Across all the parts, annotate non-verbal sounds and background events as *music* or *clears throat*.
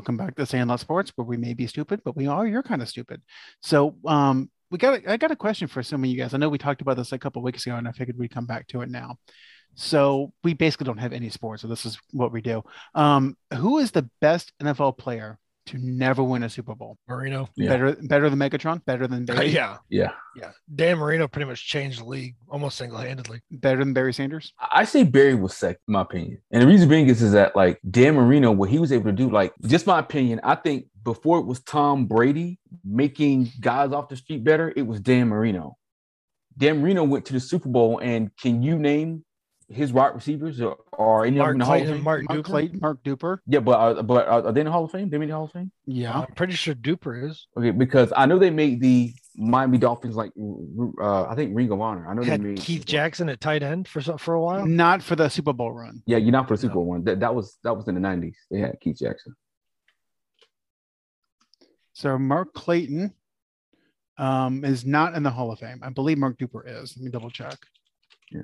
Welcome back to Sandlot Sports, where we may be stupid, but we are your kind of stupid. So, um, we got a, I got a question for some of you guys. I know we talked about this a couple weeks ago, and I figured we'd come back to it now. So we basically don't have any sports, so this is what we do. Um, who is the best NFL player to never win a Super Bowl? Marino. Yeah. Better, better than Megatron, better than Uh, *laughs* Barry, yeah, Yeah. yeah. Dan Marino pretty much changed the league almost single handedly. better than Barry Sanders. I say Barry was second, in my opinion. And the reason being is, is that like Dan Marino, what he was able to do, like just my opinion, I think before it was Tom Brady making guys off the street better, it was Dan Marino. Dan Marino went to the Super Bowl, and can you name his wide receivers or, or any of Mark them in the Hall of Fame? Mark, Mark Duper. Clayton, Mark Duper. Yeah, but uh, but are, are they in the Hall of Fame? They in the Hall of Fame? Yeah, I'm pretty sure Duper is. Okay, because I know they made the Miami Dolphins like uh, I think Ring of Honor. I know Had they made Keith Jackson at tight end for so- for a while. not for the Super Bowl run. Yeah, you're not for the Super No. Bowl one. That that was that was in the '90s. They had Keith Jackson. So Mark Clayton um, is not in the Hall of Fame. I believe Mark Duper is. Let me double check. Yeah.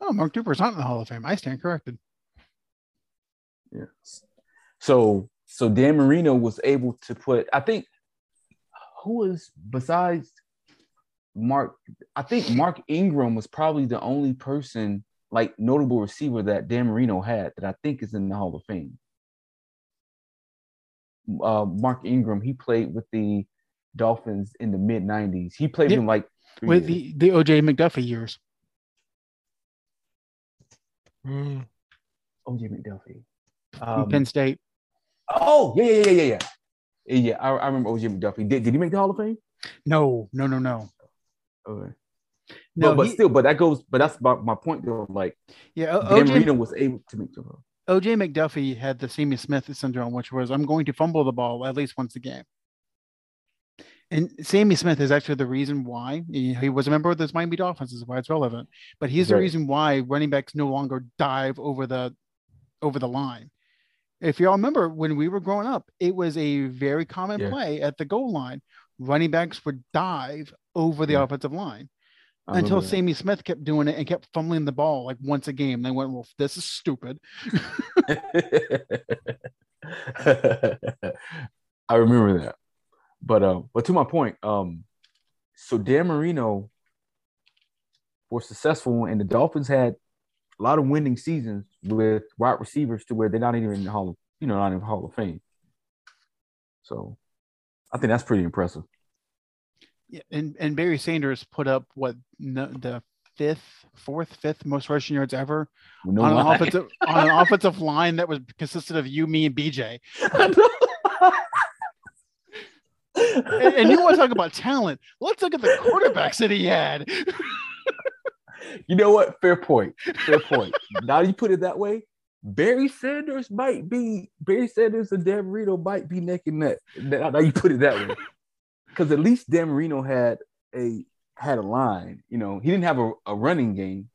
Oh, Mark Duper is not in the Hall of Fame. I stand corrected. Yeah. So so Dan Marino was able to put. I think who was besides Mark. I think Mark Ingram was probably the only person like notable receiver that Dan Marino had that I think is in the Hall of Fame. Uh, Mark Ingram, he played with the Dolphins in the mid '90s. He played Yeah. with like three With years. the, the OJ McDuffie years. Mm, OJ McDuffie. Um, Penn State. oh yeah, yeah, yeah, yeah, yeah. Yeah, yeah. I, I remember OJ McDuffie. Did, did he make the Hall of Fame? No, no, no, no. Okay. No, but, but he- still, but that goes. But that's my, my point though. Like yeah, O- Dan OJ, Marino was able to make the Hall. OJ McDuffie had the Sammy Smith syndrome, which was I'm going to fumble the ball at least once a game. And Sammy Smith is actually the reason why he, was a member of the Miami Dolphins, is why it's relevant. But he's the reason why running backs no longer dive over the over the line. If y'all remember when we were growing up, it was a very common Yeah. play at the goal line. Running backs would dive over the Yeah. offensive line until. Sammy Smith kept doing it and kept fumbling the ball like once a game. They went, Well, this is stupid. *laughs* I remember that. But uh, but to my point, um, so Dan Marino was successful, and the Dolphins had a lot of winning seasons with wide receivers to where they're not even in the Hall of, you know, not the Hall of Fame. So, I think that's pretty impressive. Yeah, and and Barry Sanders put up what no, the fifth, fourth, fifth most rushing yards ever no on an offensive on an offensive line that was consisted of you, me, and BJ. *laughs* And, and you want to talk about talent? Let's look at the quarterbacks that he had. you know what? Fair point. Fair point. now you put it that way, Barry Sanders might be Barry Sanders and Dan Marino might be neck and neck. Now you put it that way, because at least Dan Marino had a had a line. You know, he didn't have a, a running game,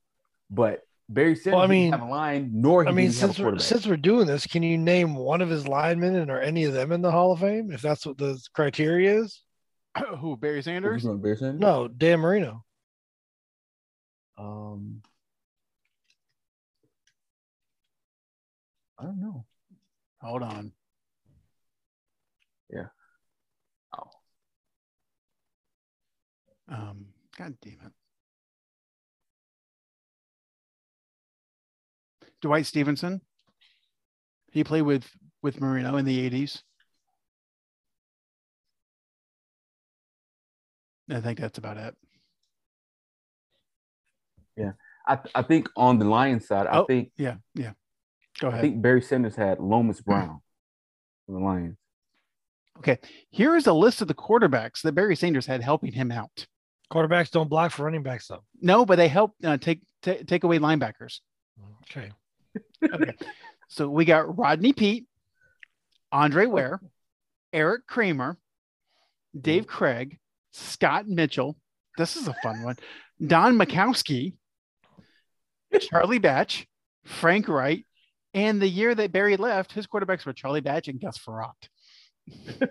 but Barry Sanders I mean- didn't have a line, nor he I mean, didn't have a since we're, since we're doing this, can you name one of his linemen and are any of them in the Hall of Fame? If that's what the criteria is. *clears throat* Who? Barry Sanders? on Barry Sanders? No, Dan Marino. Um, I don't know. Hold on. Yeah. Oh, Um, God damn it. Dwight Stephenson. He played with with Marino in the 80s. I think that's about it. Yeah. I I think on the Lions side, I Oh, think Yeah, yeah. Go ahead. I think Barry Sanders had Lomas Brown for the Lions. Okay, here is a list of the quarterbacks that Barry Sanders had helping him out. Quarterbacks don't block for running backs, though. No, but they help uh, take ta- take away linebackers. Okay. Okay, so we got Rodney Peete, Andre oh. Ware, Eric Kramer, Dave mm-hmm. Krieg, Scott Mitchell. This is a fun one. Don Majkowski, Charlie Batch, Frank Reich, and the year that Barry left, his quarterbacks were Charlie Batch and Gus Frerotte. *laughs*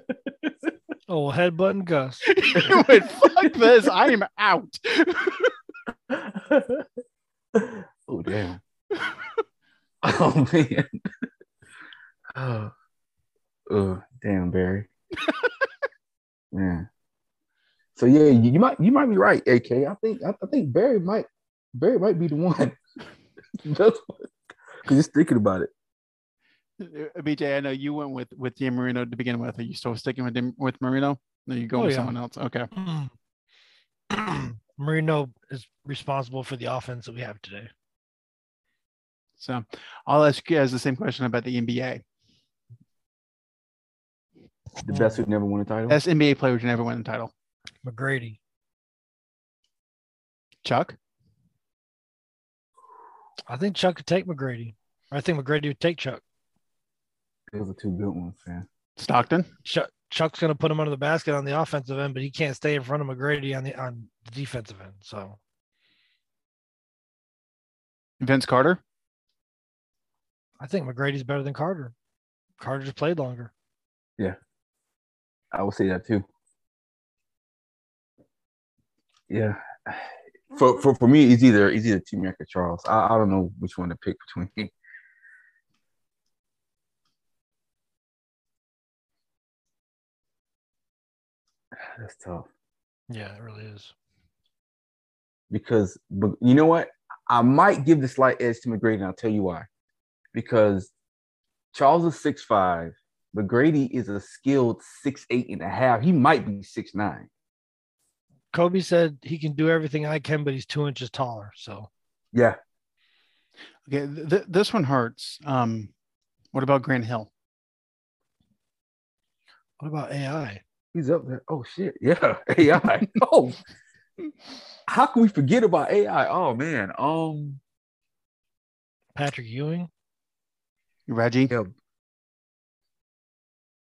Oh, well, headbutt and Gus. *laughs* Went, fuck this, I am out. *laughs* oh damn. *laughs* Oh man. oh, oh, damn, Barry. *laughs* man. So yeah, you, you might you might be right, AK. I think I, I think Barry might Barry might be the one. *laughs* Just because he's thinking about it. Uh, BJ, I know you went with with Dan Marino to begin with. Are you still sticking with Dan, with Marino? No, you go Oh, with yeah. someone else. Okay. *clears throat* Marino is responsible for the offense that we have today. So I'll ask you guys the same question about the NBA. The best who never won a title. Best NBA player to never won a title. McGrady. Chuck. I think Chuck could take McGrady. I think McGrady would take Chuck. Those are two good ones, man. Stockton. Chuck Chuck's going to put him under the basket on the offensive end, but he can't stay in front of McGrady on the on the defensive end. So Vince Carter. I think McGrady's better than Carter. Carter just played longer. Yeah, I would say that too. Yeah. For for, for me, it's either it's either T Mac or Charles. I, I don't know which one to pick between. *laughs* That's tough. Yeah, it really is. because but you know what? I might give the slight edge to McGrady, and I'll tell you why. Because Charles is six five, McGrady is a skilled six eight and a half. He might be six nine. Kobe said he can do everything I can, but he's two inches taller. So Yeah, Okay, th- th- this one hurts. Um, what about Grant Hill? what about AI? he's up there. Oh shit, yeah, *laughs* AI. oh, how can we forget about AI? Oh man, um, Patrick Ewing? Reggie. yeah,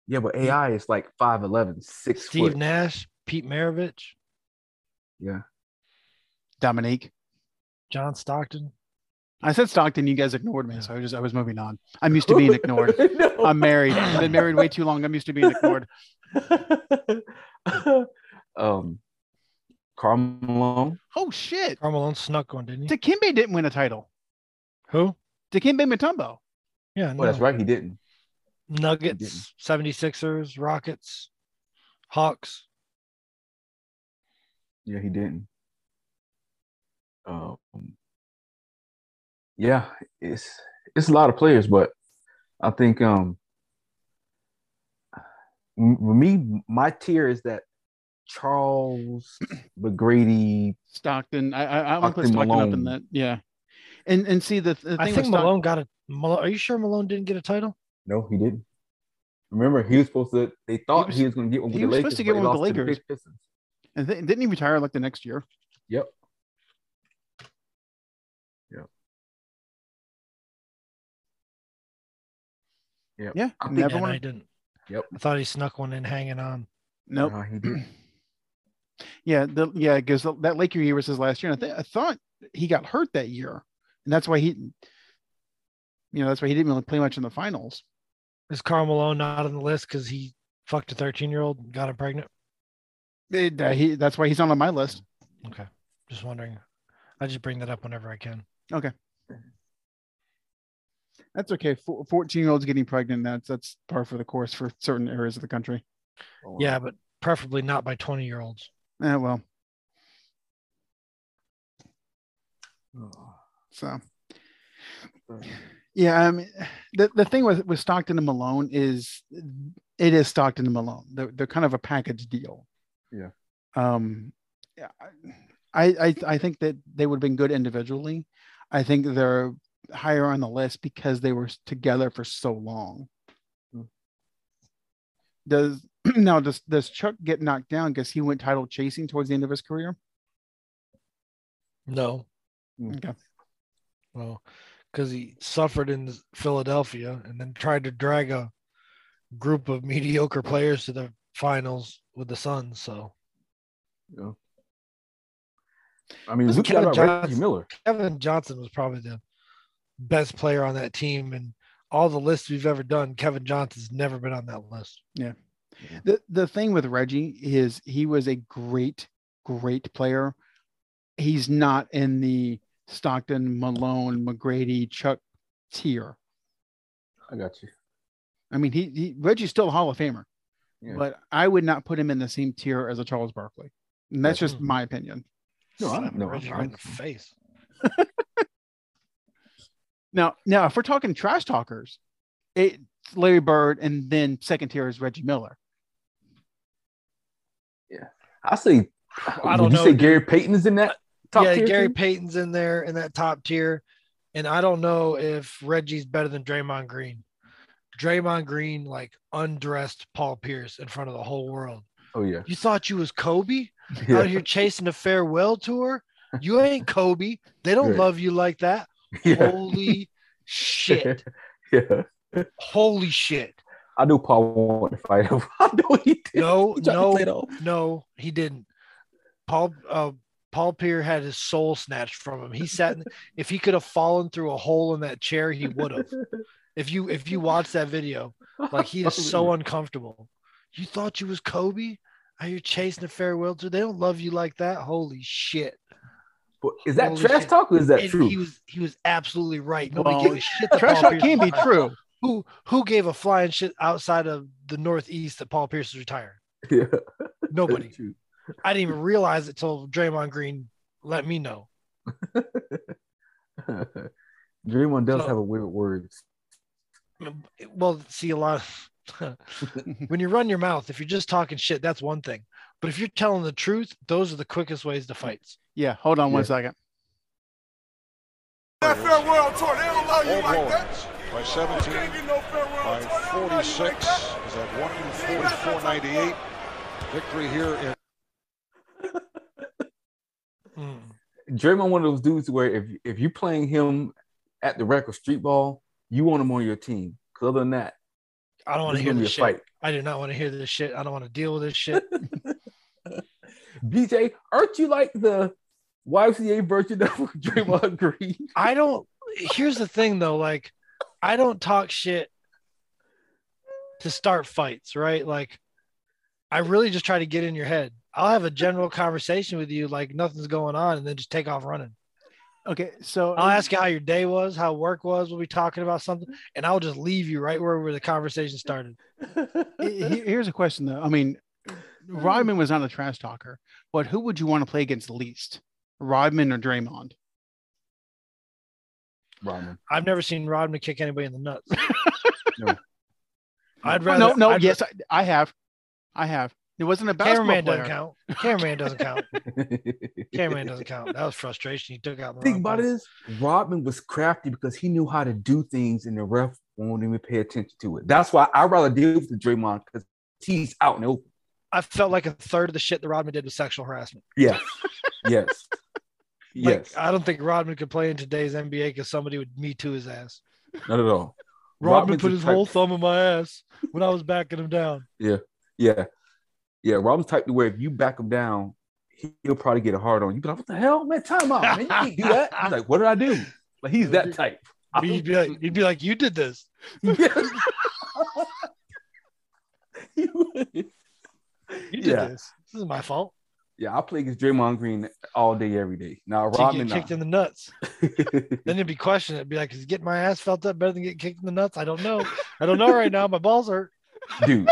yeah, but AI is like 5'11", 6 Steve foot. Nash, Pete Maravich, Yeah, Dominique. John Stockton. I said Stockton. You guys ignored me, so I was just I was moving on. I'm used to *laughs* being ignored. No. I'm married. I've been married way too long. I'm used to being ignored. *laughs* um, Karl Malone. Oh shit! Karl Malone snuck one, didn't he? Dikembe didn't win a title. Who? Dikembe Mutombo. Yeah, Oh, no. that's right, he didn't. Nuggets, 76ers, Rockets, Hawks. Yeah, he didn't. Um, yeah, it's it's a lot of players, but I think um, m- for me, my tier is that Charles McGrady. Stockton. I I, I would put Stockton, Stockton up in that. Yeah. And and see the, the thing I think Stock- Malone got a. Malone, are you sure Malone didn't get a title? No, he didn't. Remember, he was supposed to. They thought was- he was, going to get one with he the was Lakers. supposed to get one with the Lakers. Pistons. and th- didn't he retire like the next year? Yep. Yep. Yep. Yeah. I Never yeah, no, won. he didn't. Yep. I thought he snuck one in hanging on. Nope. He did. *clears throat* Yeah, the, yeah, because that Laker year was his last year. And I, th- I thought he got hurt that year, and that's why he, you know, that's why he didn't really play much in the finals. Is Karl Malone not on the list because he fucked a 13 year old and got him pregnant? It- uh, he, that's why he's not on my list. Okay. Just wondering. I just bring that up whenever I can. Okay, that's okay. Fourteen year olds getting pregnant. That's that's par for the course for certain areas of the country. Oh, Yeah, but preferably not by 20 year olds. Yeah, well, wow. So yeah. I mean, the the thing with with Stockton and Malone is it is Stockton and Malone. They're they're kind of a package deal. Yeah. Um, yeah, I I I think that they would have been good individually. I think they're higher on the list because they were together for so long. Hmm. Does *clears throat* now does does Chuck get knocked down because he went title chasing towards the end of his career? No. Okay. Well, because he suffered in Philadelphia and then tried to drag a group of *laughs* mediocre players to the finals with the Suns. So Yeah. I mean, Listen, we forgot Kevin about Reggie Johnson- Miller. Kevin Johnson was probably the best player on that team. And all the lists we've ever done, Kevin Johnson's never been on that list. Yeah. The the thing with Reggie is he was a great, great player. He's not in the Stockton, Malone, McGrady, Chuck tier. I got you. I mean, he, he Reggie's still a Hall of Famer, Yeah. but I would not put him in the same tier as a Charles Barkley. And that's Yeah. just hmm. my opinion. No, I Slap don't know. Reggie right in the face. *laughs* Now, now, if we're talking trash talkers, it's Larry Bird, and then second tier is Reggie Miller. Yeah, I say. I don't would you know, say. Gary Payton is in that top yeah, tier? Gary too? Payton's in there in that top tier. And I don't know if Reggie's better than Draymond Green. Draymond Green like undressed Paul Pierce in front of the whole world. Oh yeah. You thought you was Kobe *laughs* Yeah. out here chasing a farewell tour? You ain't Kobe. They don't Right. love you like that. *laughs* yeah. Holy shit. *laughs* yeah. Holy shit. I knew Paul wanted to fight him. I know he did. No, He no, play it off. no, he didn't. Paul uh Paul Pierce had his soul snatched from him. He sat in, if he could have fallen through a hole in that chair, he would have. If you if you watch that video, like he is so *laughs* uncomfortable. You thought you was Kobe? Are you chasing a farewell tour? They don't love you like that. Holy shit. But is that Holy trash shit. talk or is that And true? he was he was absolutely right. Nobody Well, gave a shit. Trash talk can was be true. *laughs* Who who gave a flying shit outside of the Northeast that Paul Pierce is retired? *laughs* yeah. Nobody. That's true. I didn't even realize it till Draymond Green let me know. *laughs* Draymond does So- have a weird words. Well, see a lot. Of, *laughs* when you run your mouth, if you're just talking shit, that's one thing. But if you're telling the truth, those are the quickest ways to fights. Yeah, hold on one Yeah. second. That farewell tour, they don't allow you All like that. By 17, Can't no by tour. They don't love you 46 like that. is at 144.98. Victory here in Mm. Draymond one of those dudes where if if you playing him at the record street ball, you want him on your team. Cause other than that, I don't want to hear gonna be a this shit. fight. I do not want to hear this shit. I don't want to deal with this shit. *laughs* BJ, aren't you like the YCA version of *laughs* Draymond Green? I don't. Here's the thing, though. Like, I don't talk shit to start fights, right? Like, I really just try to get in your head. I'll have a general conversation with you, like nothing's going on, and then just take off running. Okay, so I'll ask you how your day was, how work was. We'll be talking about something, and I'll just leave you right where, where the conversation started. *laughs* he- he- here's a question though. I mean, Rodman was not a trash talker, but who would you want to play against least, Rodman or Draymond? Rodman. I've never seen Rodman kick anybody in the nuts. *laughs* No. I'd rather. no, no, I'd- yes, I, I have, I have. It wasn't a basketball Cameraman player. doesn't count. Cameraman doesn't count. *laughs* Cameraman doesn't count. That was frustration. He took out. The Think about it ball. Rodman was crafty because he knew how to do things and the ref won't even pay attention to it. That's why I'd rather deal with the Draymond because he's out in the open. I felt like a third of the shit that Rodman did was sexual harassment. Yes. yes. *laughs* Like, yes. I don't think Rodman could play in today's NBA because somebody would me to his ass. Not at all. Rodman Rodman's put his type- whole thumb in my ass when I was backing him down. Yeah. Yeah. Robin's type to where if you back him down, he- he'll probably get a hard on. You be like, what the hell? Man, time out. Man, you can't do that. He's like, what did I do? Like he's that type. *laughs* You'd be like, he'd be like, "You did this." *laughs* *laughs* You did yeah. this. This is my fault. Yeah, I play against Draymond Green all day, every day. Now So you Rodman, kicked nah. in the nuts. Then it'd be questioned. It'd be like, "Is getting my ass felt up better than getting kicked in the nuts?" I don't know. I don't know right now. My balls hurt. dude.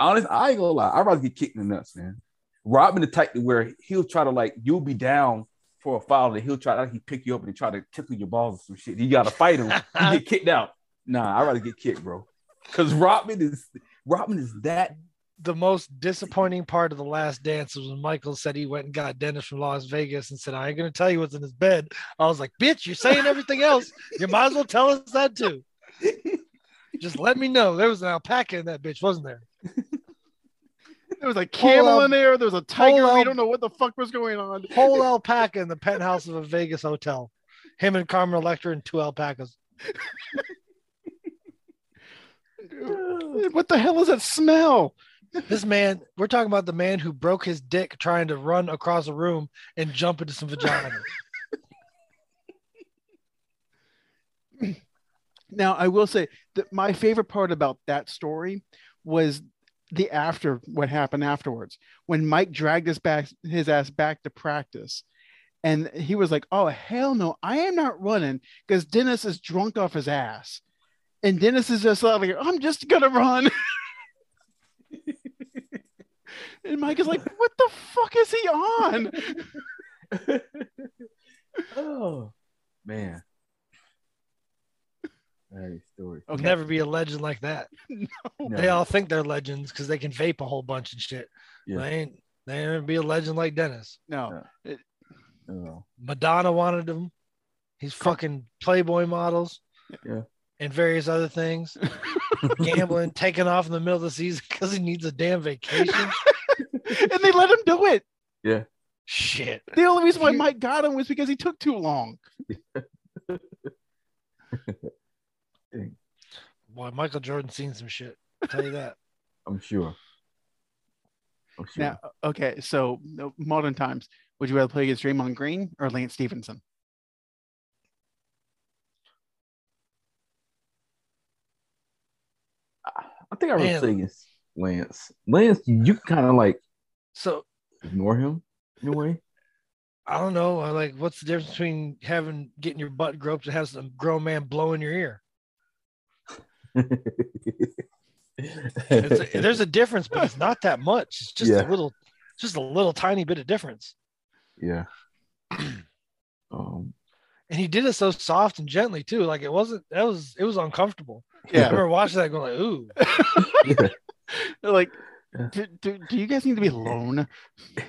Honest, I ain't gonna lie. I'd rather get kicked in the nuts, man. Rodman the type to where he'll try to like you'll be down for a foul and he'll try to like he pick you up and he try to tickle your balls or some shit. You gotta fight him. You get kicked out. *laughs* Nah, I'd rather get kicked, bro. Cause Rodman is Rodman is that the most disappointing part of the last dance was when Michael said he went and got Dennis from Las Vegas and said, I ain't gonna tell you what's in his bed. I was like, bitch, you're saying everything else. You might as well tell us that too. *laughs* Just let me know. There was an alpaca in that bitch, wasn't there? There was a *laughs* camel al- in there. There was a tiger. whole We don't know what the fuck was going on. Whole alpaca in the penthouse of a Vegas hotel. Him and Carmen Electra and two alpacas. What the hell is that smell? This man, we're talking about the man who broke his dick trying to run across a room and jump into some vagina. *laughs* Now, I will say that my favorite part about that story was the after what happened afterwards when Mike dragged his back his ass back to practice, And he was like, Oh, hell no, I am not running because Dennis is drunk off his ass. And Dennis is just like, I'm just to run. *laughs* and Mike is like, What the fuck is he on? *laughs* oh man. Hey, story. Will Okay. never be a legend like that. *laughs* No. They all think they're legends because they can vape a whole bunch and shit. Yeah. They ain't they ain't gonna be a legend like Dennis. No. Oh, Madonna wanted him. He's fucking Playboy models. Yeah. And various other things. *laughs* Gambling, taking off in the middle of the season because he needs a damn vacation. *laughs* and they let him do it. yeah. Shit. The only reason why You- Mike got him was because he took too long. Boy, Michael Jordan seen some shit. I'll tell you that. *laughs* I'm sure. I'm sure. Now, okay, so modern times, would you rather play against Draymond Green or Lance Stephenson? I think I would Man. say against Lance. Lance, you kind of like So ignore him in a way. I don't know. I like what's the difference between having getting your butt groped and having some grown man blow in your ear? It's a, there's a difference, but it's not that much. It's just Yeah. a little, just a little tiny bit of difference. yeah. *clears throat* Um, And he did it so soft and gently too. Like it wasn't. That was it was uncomfortable. Yeah, I Yeah. remember watching that going like, ooh. *laughs* yeah. Like, Yeah. do, do, do you guys need to be alone? *laughs*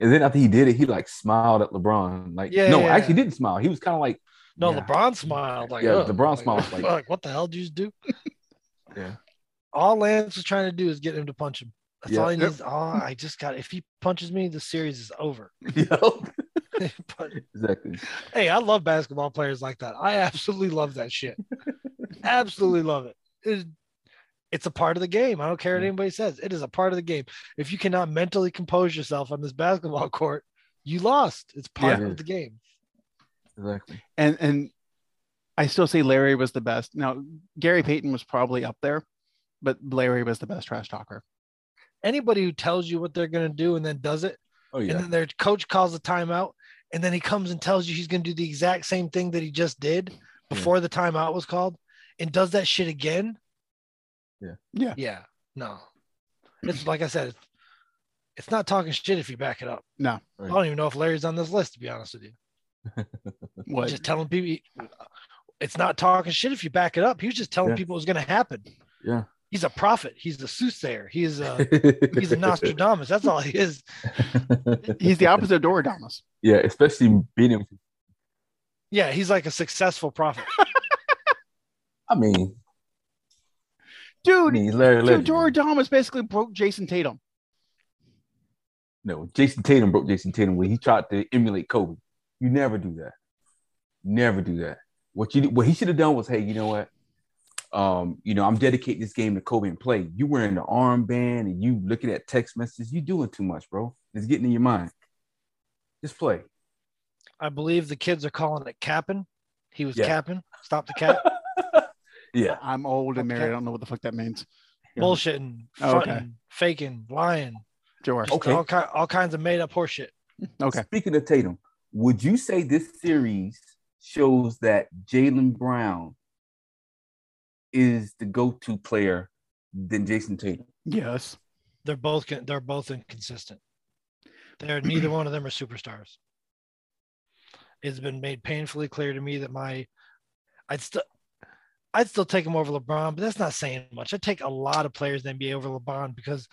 and then after he did it, he like smiled at LeBron. Like, Yeah, no, yeah, actually yeah. didn't smile. He was kind of like, No, Yeah. LeBron smiled like, Yeah, "Ugh." LeBron smiled *laughs* like- like, what the hell did you do? *laughs* Yeah. All Lance was trying to do is get him to punch him. That's Yeah. all he Yep. needs. Oh, I just got. If he punches me, the series is over. *laughs* yeah, But, exactly. hey, I love basketball players like that. I absolutely love that shit. absolutely love it. It- It's a part of the game. I don't care what Yeah. anybody says. It is a part of the game. If you cannot mentally compose yourself on this basketball court, you lost. It's part Yeah. of the game. Exactly. And and I still say Larry was the best. Now Gary Payton was probably up there, but Larry was the best trash talker. Anybody who tells you what they're going to do and then does it, Oh yeah, and then their coach calls a timeout, and then he comes and tells you he's going to do the exact same thing that he just did before the timeout was called, and does that shit again. Yeah. Yeah. Yeah. No. It's like I said, it's, it's not talking shit if you back it up. No. I don't even know if Larry's on this list, to be honest with you. *laughs* What? Just telling people it's not talking shit if you back it up. He was just telling Yeah. people it was going to happen. Yeah. He's a prophet. He's a soothsayer. He's uh, a *laughs* he's a Nostradamus. That's all he is. *laughs* He's the opposite of Doradamus. yeah, especially being able to. Yeah, he's like a successful prophet. I mean, I Dude, mean, he's Larry dude Doradamus basically broke Jayson Tatum. No, Jayson Tatum broke Jayson Tatum when he tried to emulate Kobe. You never do that. Never do that. What you what he should have done was, hey, you know what? Um, you know, I'm dedicating this game to Kobe and play. You wearing the armband and you looking at text messages. You doing too much, bro. It's getting in your mind. Just play. I believe the kids are calling it capping. He was Yeah. capping. Stop the cap. *laughs* Yeah. I'm old and married. I don't know what the fuck that means. Yeah. *laughs* Bullshitting, Oh, fronting, okay. faking, lying. Sure. Okay. all, ki- all kinds of made up horseshit. Okay. Speaking of Tatum, would you say this series shows that Jaylen Brown is the go-to player than Jayson Tatum? Yes. They're both they're both inconsistent. They're neither one of them are superstars. It's been made painfully clear to me that my I'd still I'd still take him over LeBron, but that's not saying much. I take a lot of players in the NBA over LeBron because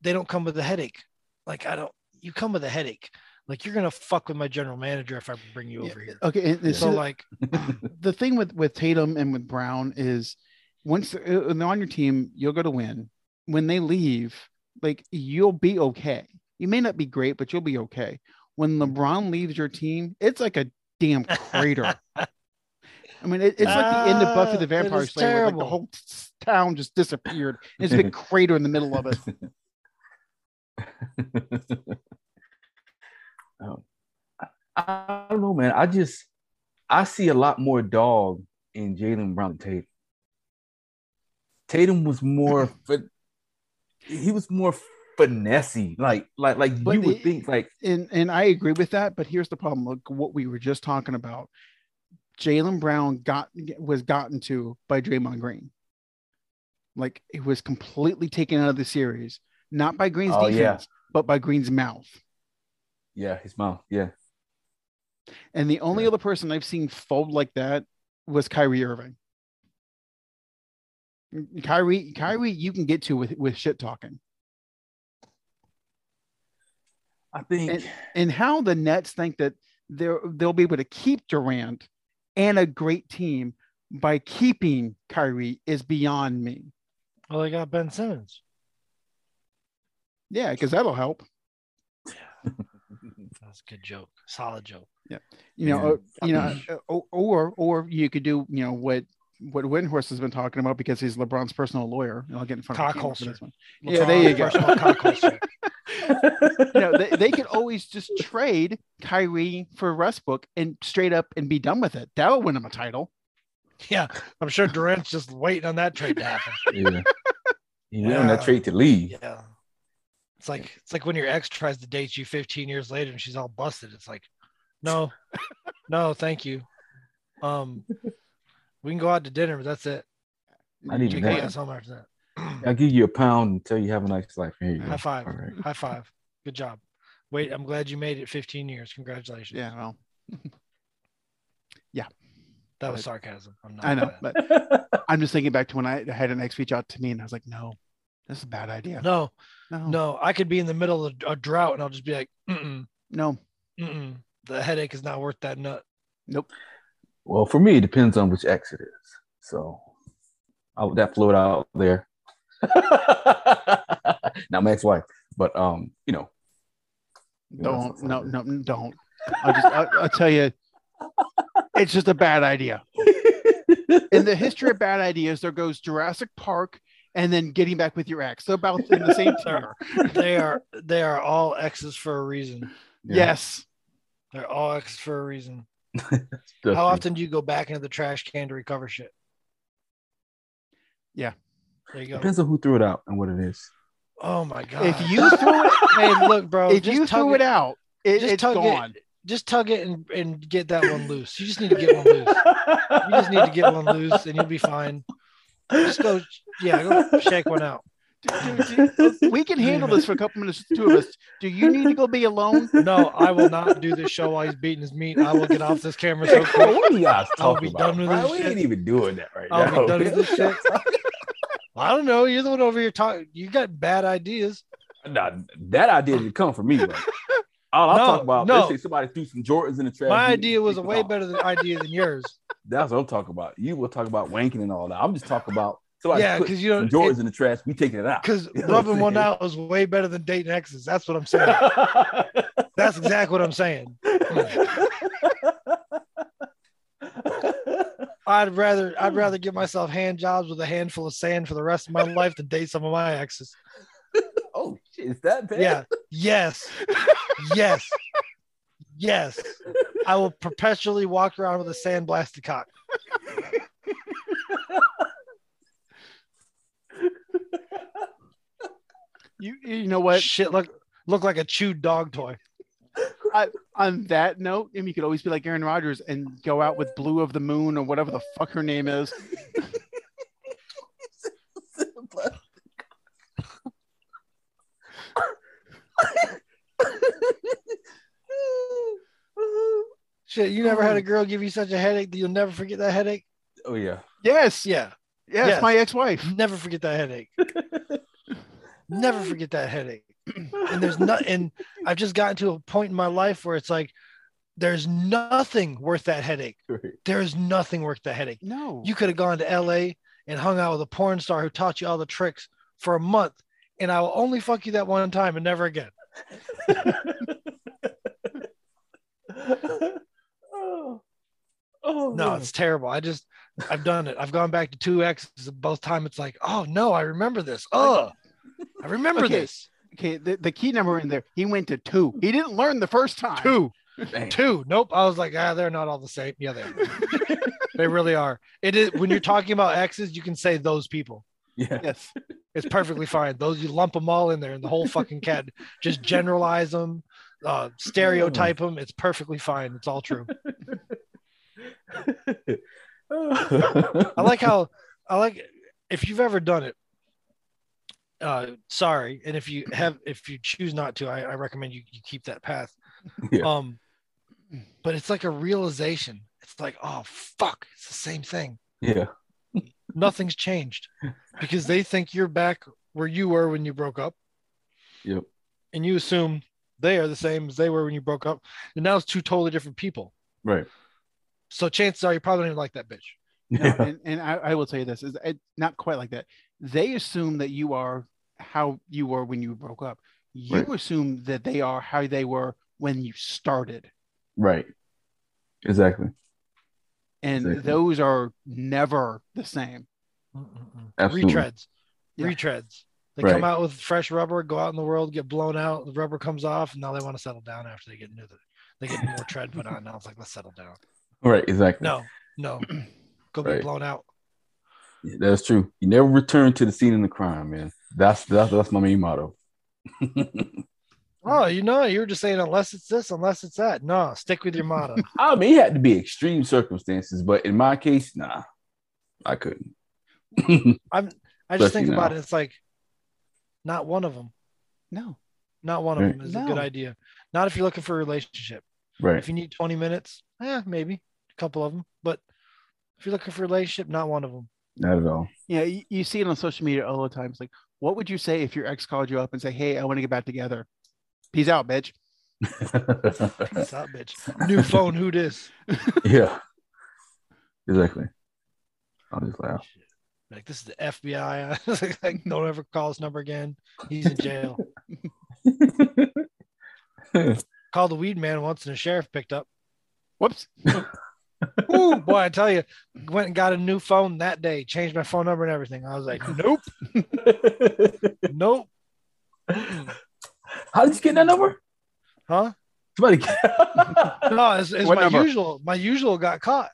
they don't come with a headache. Like I don't you come with a headache. Like you're gonna fuck with my general manager if I bring you Yeah. over here. Okay. And, and So like *laughs* the thing with with Tatum and with Brown is once uh, uh, they're on your team, you'll go to win. When they leave, like you'll be okay. You may not be great, but you'll be okay. When LeBron leaves your team, it's like a damn crater. *laughs* I mean, it, it's like the end of Buffy Ah, the Vampire Slayer. Like the whole town just disappeared. It's a big *laughs* crater in the middle of it. Um, I, I don't know, man. I just I see a lot more dog in Jaylen Brown Tatum. Tatum was more, *laughs* he was more finessey. Like like like But you would the- think like and and I agree with that. But here's the problem: look what we were just talking about. Jaylen Brown got was gotten to by Draymond Green. Like it was completely taken out of the series, not by Green's Oh, yeah. defense, but by Green's mouth. Yeah, his mouth. Yeah. And the only Yeah. other person I've seen fold like that was Kyrie Irving. Kyrie, Kyrie, you can get to with with shit talking. I think And, and how the Nets think that they're they'll be able to keep Durant and a great team by keeping Kyrie is beyond me. Well, they got Ben Simmons. Yeah, because that'll help. That's a good joke. Solid joke. Yeah. You know, Yeah. uh, you know, *clears throat* uh, or, or or you could do you know what what Windhorst has been talking about because he's LeBron's personal lawyer. And I'll get in front of the for this one. Yeah, there you go. Personal you *laughs* know, *laughs* they, they could always just trade Kyrie for Westbrook and straight up and be done with it. That'll win him a title. Yeah, I'm sure Durant's just waiting on that trade to happen. yeah. *laughs* You yeah. on that trade to leave. Yeah. It's like it's like when your ex tries to date you 15 years later and she's all busted. It's like, *laughs* no, no, thank you. Um, we can go out to dinner, but that's it. I need You that. can get us home after that. I'll give you a pound until you have a nice life. Here you go. High five. All right. High five. Good job. Wait, I'm glad you made it 15 years. Congratulations. Yeah, well, *laughs* yeah. That was sarcasm. I'm not. I know, but *laughs* I'm just thinking back to when I had an ex reach out to me and I was like, no, this is a bad idea. No, no, no, I could be in the middle of a drought and I'll just be like, mm-mm, no. mm-mm. the headache is not worth that nut. Nope. Well, for me, it depends on which ex it is. So I'll that float out there. *laughs* now my ex-wife, but um, you know, Yeah, Don't, that's no, no, don't. I'll just, I'll, I'll tell you, it's just a bad idea. *laughs* In the history of bad ideas, there goes Jurassic Park and then getting back with your ex. They're about in the same *laughs* tier. They are *laughs* they are all X's for a reason. Yeah. Yes. They're all X's for a reason. *laughs* How often do you go back into the trash can to recover shit? Yeah. There you go. Depends on who threw it out and what it is. Oh my god. If you threw it, hey, look, bro. if just you tug threw it out, it, just it's tug it. gone. just tug it and, and get that one loose. You just need to get one loose. You just need to get one loose and you'll be fine. Just go, yeah, go shake one out. Do- do- do- we can handle this for a couple minutes, two of us. Do you need to go be alone? No, I will not do this show while he's beating his meat. I will get off this camera so Hey, quick. what are you guys I'll talking be about? done with bro? this we shit. ain't even doing that right I'll now. be done with this shit. *laughs* I don't know. You're the one over here talking. You got bad ideas. Nah, that idea didn't come from me. Bro. All I'm No, talking about, no. let's say somebody threw some Jordans in the trash. My idea was a way better than idea than yours. That's what I'm talking about. You will talk about wanking and all that. I'm just talking about somebody Yeah, because you know, Jordans in the trash. We taking it out. *laughs* because You know rubbing one out was way better than dating exes. That's what I'm saying. *laughs* That's exactly what I'm saying. I'd rather I'd rather give myself hand jobs with a handful of sand for the rest of my life than date some of my exes. *laughs* oh shit, is that bad? Yeah. Yes. Yes. Yes. I will perpetually walk around with a sandblasted cock. You, you know what? Shit look look like a chewed dog toy. On that note, I mean, you could always be like Aaron Rodgers and go out with Blue of the Moon or whatever the fuck her name is. *laughs* Shit, you never had a oh. girl give you such a headache that you'll never forget that headache? oh yeah. Yes. Yeah. Yes, Yes. my ex-wife. Never forget that headache. *laughs* never forget that headache. And there's not and I've just gotten to a point in my life where it's like there's nothing worth that headache. There's nothing worth that headache. No. You could have gone to LA and hung out with a porn star who taught you all the tricks for a month, and I will only fuck you that one time and never again. *laughs* *laughs* oh, No, man. it's terrible. I just I've done it. I've gone back to two exes. and Both time it's like, oh no, I remember this. Oh, *laughs* I remember Okay. this. okay. The, the key number in there. He went to two. He didn't learn the first time. Two, Dang. two. Nope. I was like, ah, they're not all the same. Yeah, they are. *laughs* they really are. It is when you're talking about X's, you can say those people. Yeah. Yes. It's perfectly fine. Those you lump them all in there, and the whole fucking cat just generalize them, uh, stereotype them. It's perfectly fine. It's all true. *laughs* I like how I like if you've ever done it. Uh, sorry, and if you have, if you choose not to, I, I recommend you, you keep that path. Yeah. Um, but it's like a realization. It's like, oh fuck, it's the same thing. yeah. Nothing's changed because they think you're back where you were when you broke up, Yep. and you assume they are the same as they were when you broke up, and now it's two totally different people. Right. So chances are you probably don't even like that bitch. No, Yeah. and, and I, I will tell you this is it, not quite like that. They assume that you are how you were when you broke up. You Right. assume that they are how they were when you started. Right. Exactly. And Exactly. those are never the same. Absolutely. Retreads, Yeah. retreads. They Right. come out with fresh rubber, go out in the world, get blown out. The rubber comes off, and now they want to settle down after they get new. They get more *laughs* tread put on. Now it's like let's settle down. Right. Exactly. No, no, *clears throat* go be blown out. Yeah, That's true. You never return to the scene of the crime, man. That's that's that's my main motto. Oh, you know, you were just saying unless it's this, unless it's that. No, stick with your motto. *laughs* I mean, it had to be extreme circumstances, but in my case, nah, I couldn't. *laughs* I'm. I just Especially think about it. It's like not one of them. No. Not one of Right. them is a good idea. Not if you're looking for a relationship. right. If you need 20 minutes, yeah, maybe a couple of them. But if you're looking for a relationship, not one of them. Not at all. Yeah, you, you see it on social media all the time. It's like, what would you say if your ex called you up and say, Hey, I want to get back together? Peace out, bitch. *laughs* Peace out, bitch. New phone, who this? *laughs* yeah. Exactly. I'll just laugh. Like this is the FBI. *laughs* like, don't ever call this number again. He's in jail. Called the weed man once and the sheriff picked up. Whoops. Ooh, boy, I tell you, went and got a new phone that day, changed my phone number and everything. I was like, nope, *laughs* nope. How did you get that number? Huh? Somebody. *laughs* No, it's, it's my number? usual. My usual got caught.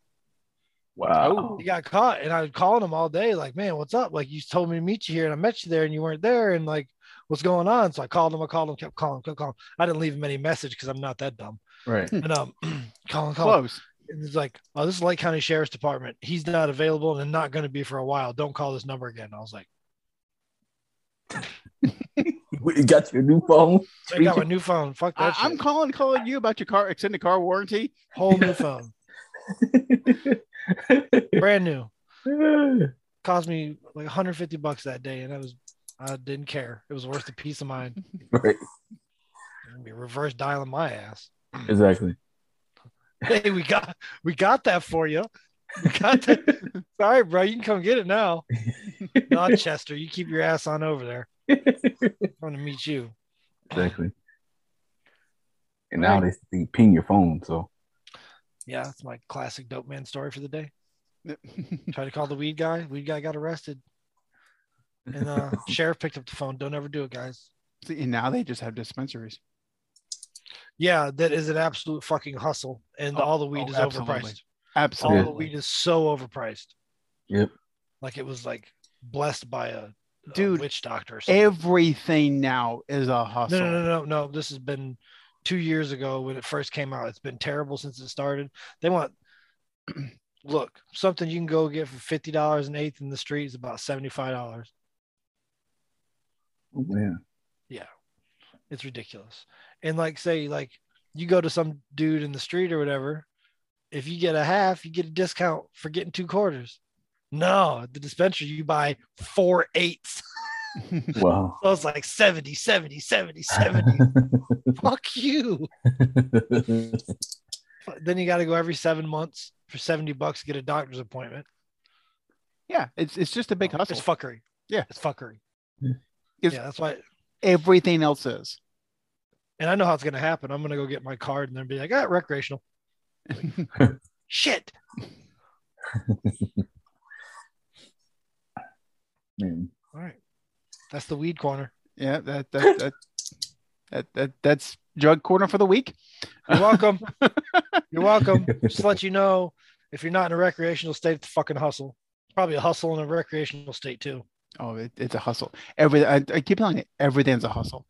wow. He got caught, and I was calling him all day, like, man, what's up? Like, you told me to meet you here, and I met you there, and you weren't there, and like, what's going on? So I called him, I called him, kept calling, kept calling. I didn't leave him any message because I'm not that dumb. Right. And um, *clears throat* calling, calling. Close. And it's like, oh, this is Lake County Sheriff's Department. He's not available and not going to be for a while. Don't call this number again. I was like, *laughs* You got your new phone. I got my new phone. Fuck I, that I'm calling calling you about your car extended car warranty. Whole new phone, *laughs* brand new. *sighs* Cost me like 150 bucks that day, and I was, I didn't care. It was worth the peace of mind. right. I'd be reverse dialing my ass. Exactly. Hey, we got, we got that for you. We got that. *laughs* Sorry, bro. You can come get it now. *laughs* Not Chester. You keep your ass on over there. I want to meet you. Exactly. And now they, they ping your phone. So Yeah, that's my classic dope man story for the day. *laughs* Tried to call the weed guy. Weed guy got arrested. And uh sheriff picked up the phone. Don't ever do it, guys. See, and now they just have dispensaries. Yeah, that is an absolute fucking hustle. And Oh, all the weed oh, is absolutely. overpriced. Absolutely, all the weed is so overpriced. Yep. Like it was like blessed by a, a Dude, witch doctor or something. Everything now is a hustle. No, no, no, no, no. This has been two years ago when it first came out. It's been terrible since it started. They want *clears throat* look something you can go get for fifty dollars an eighth in the street is about seventy five dollars. oh, man. Yeah. It's ridiculous. And like say like you go to some dude in the street or whatever, if you get a half, you get a discount for getting two quarters. No, at the dispensary you buy four eighths. *laughs* *laughs* Wow. So it's like 70, 70, 70, 70. *laughs* Fuck you. Then you got to go every seven months for 70 bucks to get a doctor's appointment. yeah, it's it's just a big hustle. It's fuckery. Yeah. It's fuckery. It's- yeah, that's why. Everything else is. And I know how it's going to happen. I'm going to go get my card and then be like, ah, recreational. *laughs* Shit. Man. All right. That's the weed corner. Yeah, that that that that, that that's drug corner for the week. You're welcome. *laughs* You're welcome. Just to let you know, if you're not in a recreational state, it's a fucking hustle. It's probably a hustle in a recreational state too. Oh, it, it's a hustle. Every I, I keep telling you, everything's a hustle.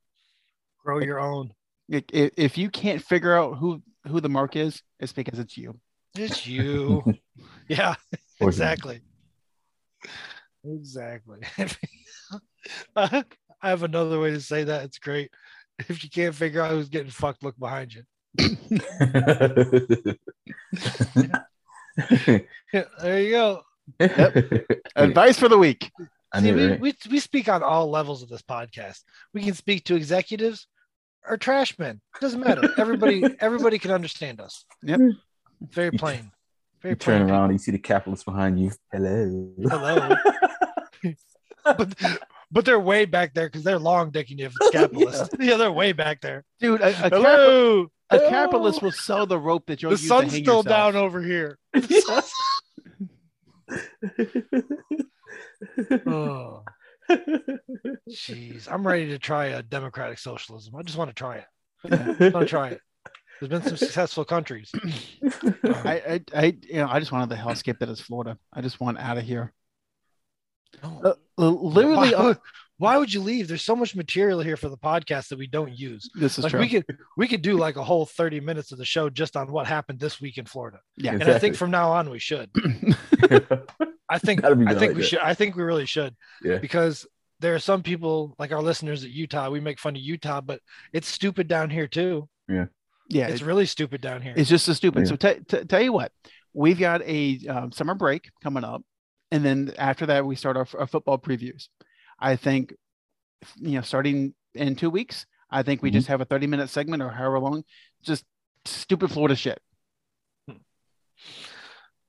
Grow your own. I- i- If you can't figure out who who the mark is, it's because it's you. It's you. *laughs* yeah, exactly. Exactly. *laughs* I have another way to say that. It's great. If you can't figure out who's getting fucked, look behind you. Yeah, *laughs* there you go. Advice for the week. See, we, we, we speak on all levels of this podcast. We can speak to executives or trash men. Doesn't matter. Everybody *laughs* everybody can understand us. Yep. Very plain. Very You turn plain. around, you see the capitalists behind you. Hello. Hello. *laughs* but but they're way back there because they're long dicking you if it's *laughs* capitalist. yeah. they're way back there. Dude, a, a, capi- Hello. a capitalist will sell the rope that you'll The use to sun's hang still yourself. down over here. Oh, jeez. I'm ready to try a democratic socialism. I just want to try it. I want to try it. There's been some successful countries. *clears throat* I, I, I, you know, I just wanted the hellscape that is Florida. I just want out of here. No. Uh, li- literally, why, why would you leave? There's so much material here for the podcast that we don't use. this is Like true. we could we could do like a whole 30 minutes of the show just on what happened this week in Florida. yeah, And I think from now on we should. *clears throat* I think I think like we that. should I think we really should Yeah. because there are some people like our listeners at Utah. We make fun of Utah, but it's stupid down here too. yeah, yeah, It's it- really stupid down here. it's just so stupid. Yeah. So t- t- tell you what, we've got a um, summer break coming up, and then after that we start our, our football previews. I think, you know, starting in two weeks, I think we Mhm. just have a thirty minute segment or however long, just stupid Florida shit.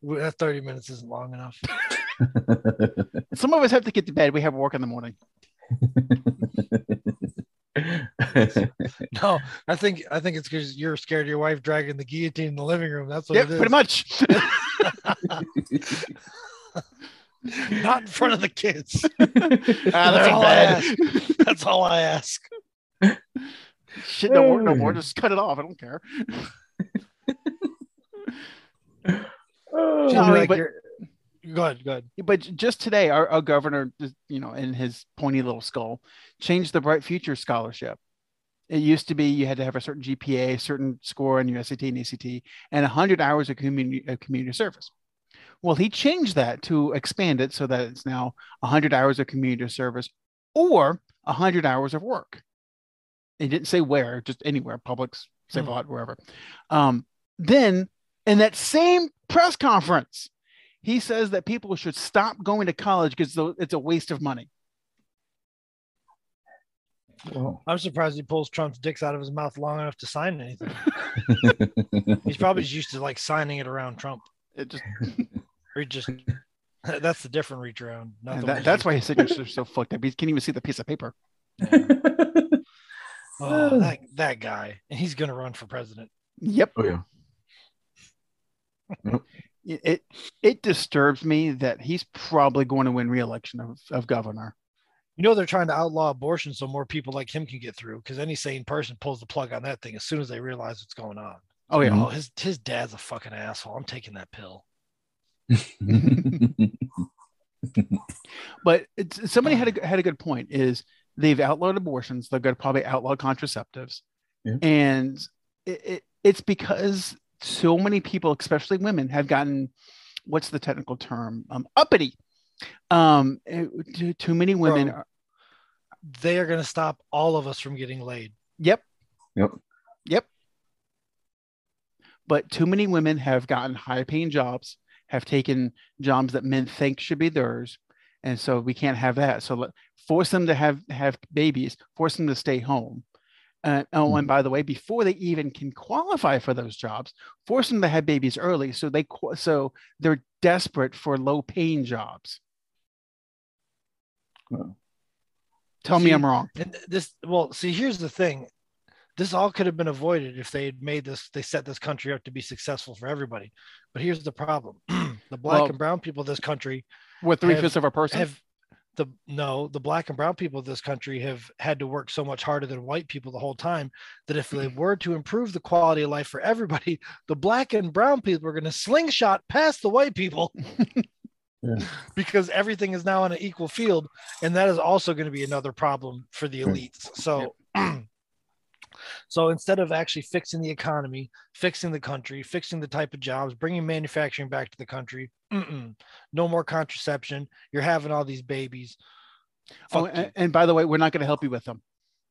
That 30 minutes isn't long enough. *laughs* Some of us have to get to bed. We have work in the morning. No, I think I think it's because you're scared of your wife dragging the guillotine in the living room. That's what Yeah, it is. pretty much. *laughs* *laughs* Not in front of the kids. *laughs* Ah, That's that's all I ask. That's all I ask. Shit don't work no more. Just cut it off. I don't care. Oh, No, I mean, Like but- Go ahead, go ahead. But just today, our, our governor, you know, in his pointy little skull, changed the Bright Future Scholarship. It used to be you had to have a certain GPA, a certain score on your SAT and ACT, and 100 hours of community, of community service. Well, he changed that to expand it so that it's now 100 hours of community service or 100 hours of work. He didn't say where, just anywhere, Publix, Save a. Lot, wherever. Um, then in that same press conference, he says that people should stop going to college because it's a waste of money. Well, I'm surprised he pulls Trump's dicks out of his mouth long enough to sign anything. *laughs* He's probably just used to like signing it around Trump. It just *laughs* Or just *laughs* *laughs* that's the different reach around. Not the that, that's he's- why his *laughs* signature is so fucked up. He can't even see the piece of paper. Oh, *sighs* that that guy, and he's gonna run for president. Yep. oh yeah. It it, it disturbs me that he's probably going to win re-election of, of governor. You know they're trying to outlaw abortion so more people like him can get through because any sane person pulls the plug on that thing as soon as they realize what's going on. Oh yeah. Oh, his his dad's a fucking asshole. I'm taking that pill. *laughs* But it's, somebody had a had a good point. Is they've outlawed abortions. They're going to probably outlaw contraceptives, Yeah. and it, it, it's because so many people, especially women, have gotten what's the technical term? Um, uppity. Um, it- too, too many women. Bro. Are, They are gonna stop all of us from getting laid. yep. Yep. Yep. But too many women have gotten high paying jobs, have taken jobs that men think should be theirs. And so we can't have that. So let, force them to have, have babies, force them to stay home. Uh, oh, and by the way, before they even can qualify for those jobs, force them to have babies early. So they so they're desperate for low paying jobs. Well. Tell me I'm wrong. And this, well, see, here's the thing. This all could have been avoided if they had made this, they set this country up to be successful for everybody. But here's the problem the black Well, and brown people of this country We're three have- fifths of a person. have the no, the black and brown people of this country have had to work so much harder than white people the whole time that if they mm-hmm. were to improve the quality of life for everybody, *laughs* the black and brown people are going to slingshot past the white people. *laughs* Yeah. because everything is now on an equal field, and that is also going to be another problem for the elites. So. *clears throat* So instead of actually fixing the economy, fixing the country, fixing the type of jobs, bringing manufacturing back to the country, mm-mm, no more contraception. You're having all these babies. Oh, Fuck you. and, and by the way, we're not going to help you with them.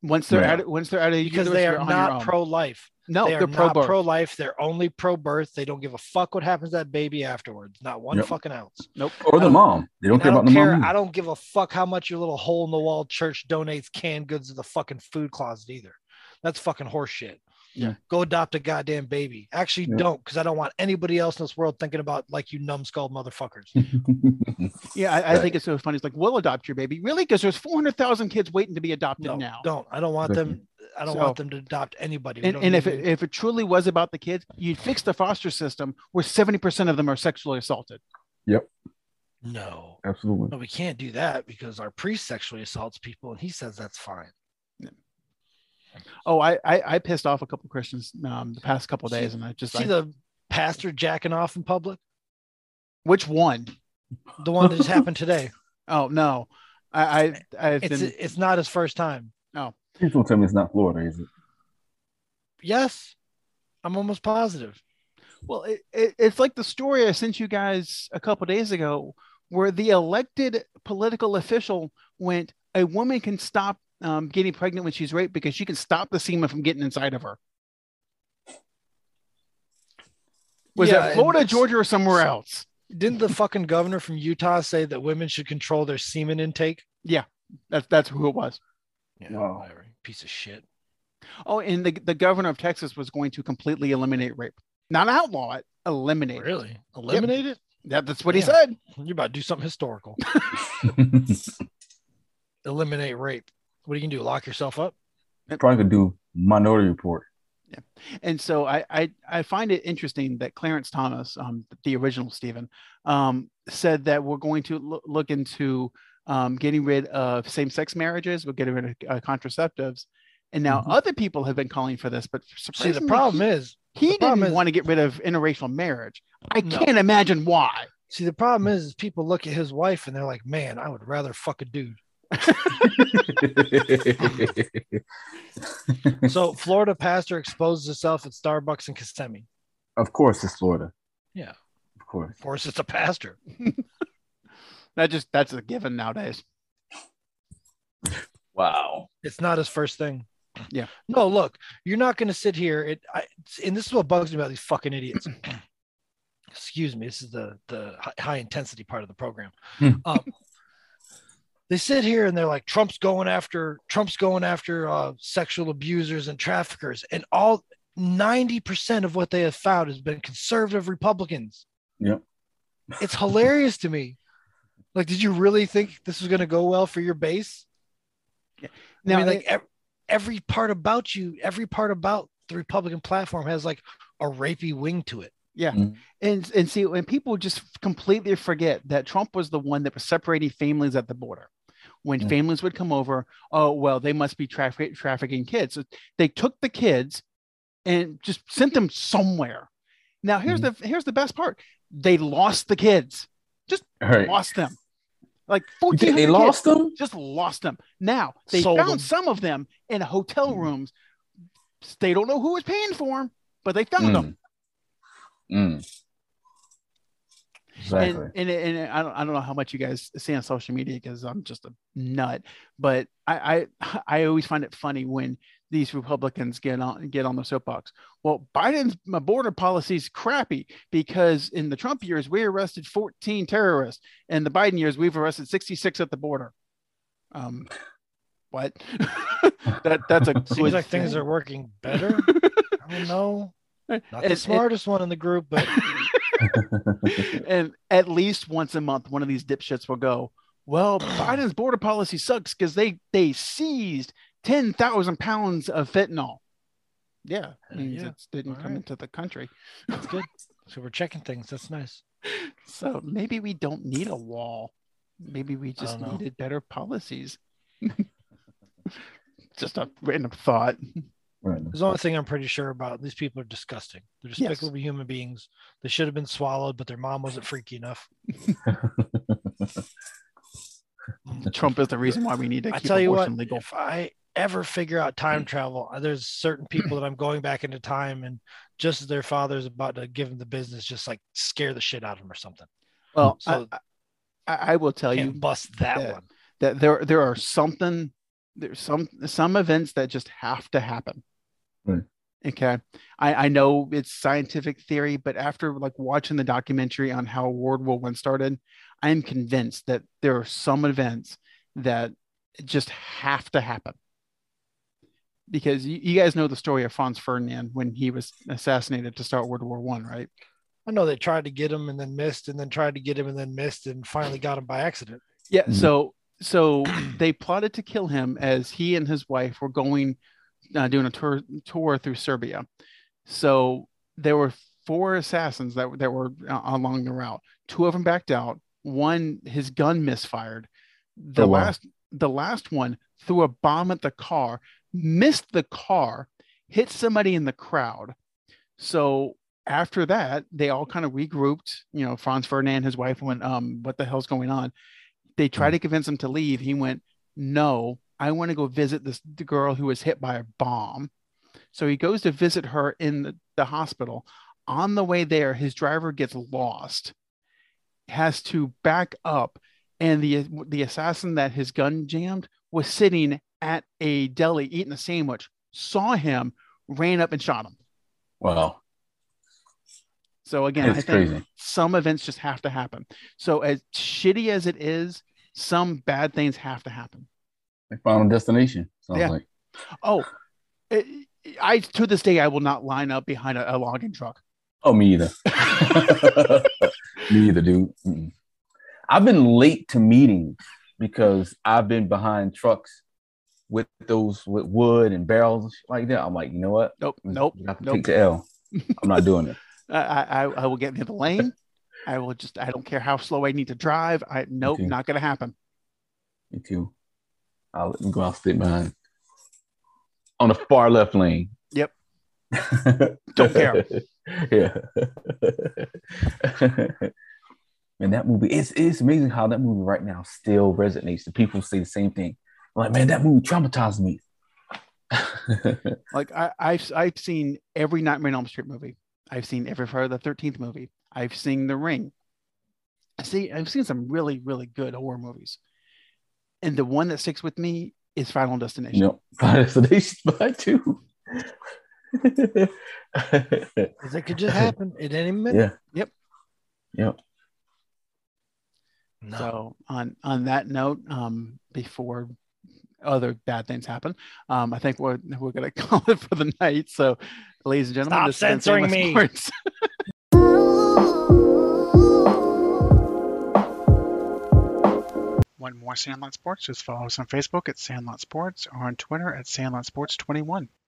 Once they're Right. out, once they're out of the because they you're are on your not pro-life. No, they are they're pro not birth. pro-life. They're only pro-birth. They don't give a fuck what happens to that baby afterwards. Not one Yep. fucking ounce. Nope. Or the mom. They don't care don't about the mom. I don't give a fuck how much your little hole in the wall church donates canned goods to the fucking food closet either. That's fucking horse shit. Yeah. Go adopt a goddamn baby. Actually, Yeah. don't, because I don't want anybody else in this world thinking about like you numbskull motherfuckers. *laughs* Yeah, I, I Right. think it's so funny. It's like we'll adopt your baby, really, because there's 400,000 kids waiting to be adopted No, now. don't. I don't want them. I don't So- want them to adopt anybody. We And, and if it, if it truly was about the kids, you'd fix the foster system where 70% of them are sexually assaulted. Yep. No, Absolutely. no, we can't do that because our priest sexually assaults people, and he says that's fine. Oh, I I, I pissed off a couple of Christians um, the past couple See- days, and I just See I, the pastor jacking off in public? which one? The one that just happened today. *laughs* Oh no, I I I've It's been it's not his first time. No, please don't tell me it's not Florida, is it? Yes, I'm almost positive. well. It, it, it's like the story I sent you guys a couple days ago, where the elected political official went, a woman can stop um, getting pregnant when she's raped because she can stop the semen from getting inside of her. Was Yeah, that Florida, Georgia, or somewhere else? Didn't the fucking governor from Utah say that women should control their semen intake? Yeah, that's that's who it was. Yeah, Wow. Piece of shit. Oh, and the, the governor of Texas was going to completely eliminate rape, not outlaw it, eliminate. it. Really? Eliminate it? That, that's what he said. You're about to do something historical. *laughs* Eliminate rape. What are you gonna do? Lock yourself up? Probably could do Minority Report. Yeah, and so I, I I find it interesting that Clarence Thomas, um, the original Stephen, um, said that we're going to loo- look into um, getting rid of same-sex marriages, we're getting rid of uh, contraceptives, and now Mhm. other people have been calling for this. But See, the problem is, he, he problem didn't is- want to get rid of interracial marriage. I No. can't imagine why. see, the problem is, is people look at his wife and they're like, man, I would rather fuck a dude. *laughs* *laughs* So Florida pastor exposes himself at Starbucks in Kissimmee. of course, it's Florida. Yeah. Of course. Of course, it's a pastor. *laughs* That just that's a given nowadays. Wow. It's not his first thing. Yeah. No, look, you're not going to sit here. It, I, and this is what bugs me about these fucking idiots. *clears throat* Excuse me. This is the the high intensity part of the program. Hmm. Um, they sit here and they're like, Trump's going after Trump's going after uh, sexual abusers and traffickers, and all ninety percent of what they have found has been conservative Republicans. Yep. It's hilarious to me. Like, did you really think this was going to go well for your base? yeah. Now, I mean, like it- ev- every part about you, every part about the Republican platform has like a rapey wing to it. Yeah. And and see, when people just completely forget that Trump was the one that was separating families at the border. When Mm. families would come over, oh well, they must be traffic, trafficking kids. So they took the kids and just sent them somewhere. Now here's the here's the best part: they lost the kids, All right. lost them, like fourteen. they lost them? just lost them. Now they Sold found them. some of them in hotel Mm. rooms. They don't know who was paying for them, but they found them. Exactly. and, and and I don't I don't know how much you guys see on social media because I'm just a nut, but I, I I always find it funny when these Republicans get on get on the soapbox. Well, Biden's my border policy is crappy because in the Trump years we arrested 14 terrorists, and the Biden years we've arrested 66 at the border. Um, what? *laughs* that that's a *laughs* Seems like things are working better. *laughs* I don't know. Not the And- smartest one in the group, but and at least once a month, one of these dipshits will go, "Well, *clears throat* Biden's border policy sucks because they they seized ten thousand pounds of fentanyl." Yeah, means yeah. it didn't All come right. into the country. that's good. *laughs* So we're checking things. That's nice. So maybe we don't need a wall. Maybe we just needed better policies. *laughs* just a random thought. Right. There's the only thing I'm pretty sure about. These people are disgusting. They're Yes. despicable human beings. They should have been swallowed, but their mom wasn't freaky enough. *laughs* Trump is the reason why we need to I keep tell you what, legal. if I ever figure out time travel, uh, there's certain people that I'm going back into time, and just as their father's about to give them the business, just like scare the shit out of them or something. Well, So- I, I, I will tell you bust that yeah. one. that there there are something there's some some events that just have to happen. Right. Okay. I, I know it's scientific theory, but after like watching the documentary on how World War One started, I am convinced that there are some events that just have to happen. Because you, you guys know the story of Franz Ferdinand when he was assassinated to start World War One, right? I know they tried to get him and then missed, and then tried to get him and then missed, and finally got him by accident. Yeah. Mhm. So so *clears throat* they plotted to kill him as he and his wife were going uh, doing a tour tour through Serbia. So there were four assassins that that were uh, along the route. Two of them backed out. One his gun misfired. The Oh, wow. last the last one threw a bomb at the car, missed the car, hit somebody in the crowd. So after that, they all kind of regrouped. You know, Franz Ferdinand, his wife went, um, what the hell's going on? They tried to convince him to leave. He went, no, I want to go visit this the girl who was hit by a bomb. So he goes to visit her in the, the hospital. On the way there, his driver gets lost, has to back up, and the the assassin that his gun jammed was sitting at a deli eating a sandwich, saw him, ran up and shot him. Wow. So again, I think crazy. some events just have to happen. So as shitty as it is, some bad things have to happen. Like Final Destination. Sounds Yeah. like. Oh, it, I to this day I will not line up behind a, a logging truck. Oh, me either. *laughs* me either, dude. Mm-mm. I've been late to meetings because I've been behind trucks with those with wood and barrels and shit like that. I'm like, you know what? Nope, nope, You have to nope. take the L. I'm not doing it. *laughs* I, I I will get in the lane. I will just I don't care how slow I need to drive. I nope, not gonna happen. Me too. I'll let me go out sit behind on the far left lane. Yep. *laughs* Don't care. yeah. *laughs* and that movie, it's it's amazing how that movie right now still resonates. The people say the same thing. Like, man, that movie traumatized me. *laughs* Like I, I've I've seen every Nightmare on Elm Street movie. I've seen every Friday the Thirteenth movie. I've seen The Ring. I see. I've seen some really really good horror movies, and the one that sticks with me is Final Destination. you *laughs* Final Destination Spy too. *laughs* 'Cause it could just happen at any minute. yeah. Yep. Yep. No. So on on that note, um, before other bad things happen, um, I think we're we're gonna *laughs* call it for the night. So, ladies and gentlemen, Stop this censoring me. Want more Sandlot Sports? Just follow us on Facebook at Sandlot Sports or on Twitter at Sandlot Sports 21.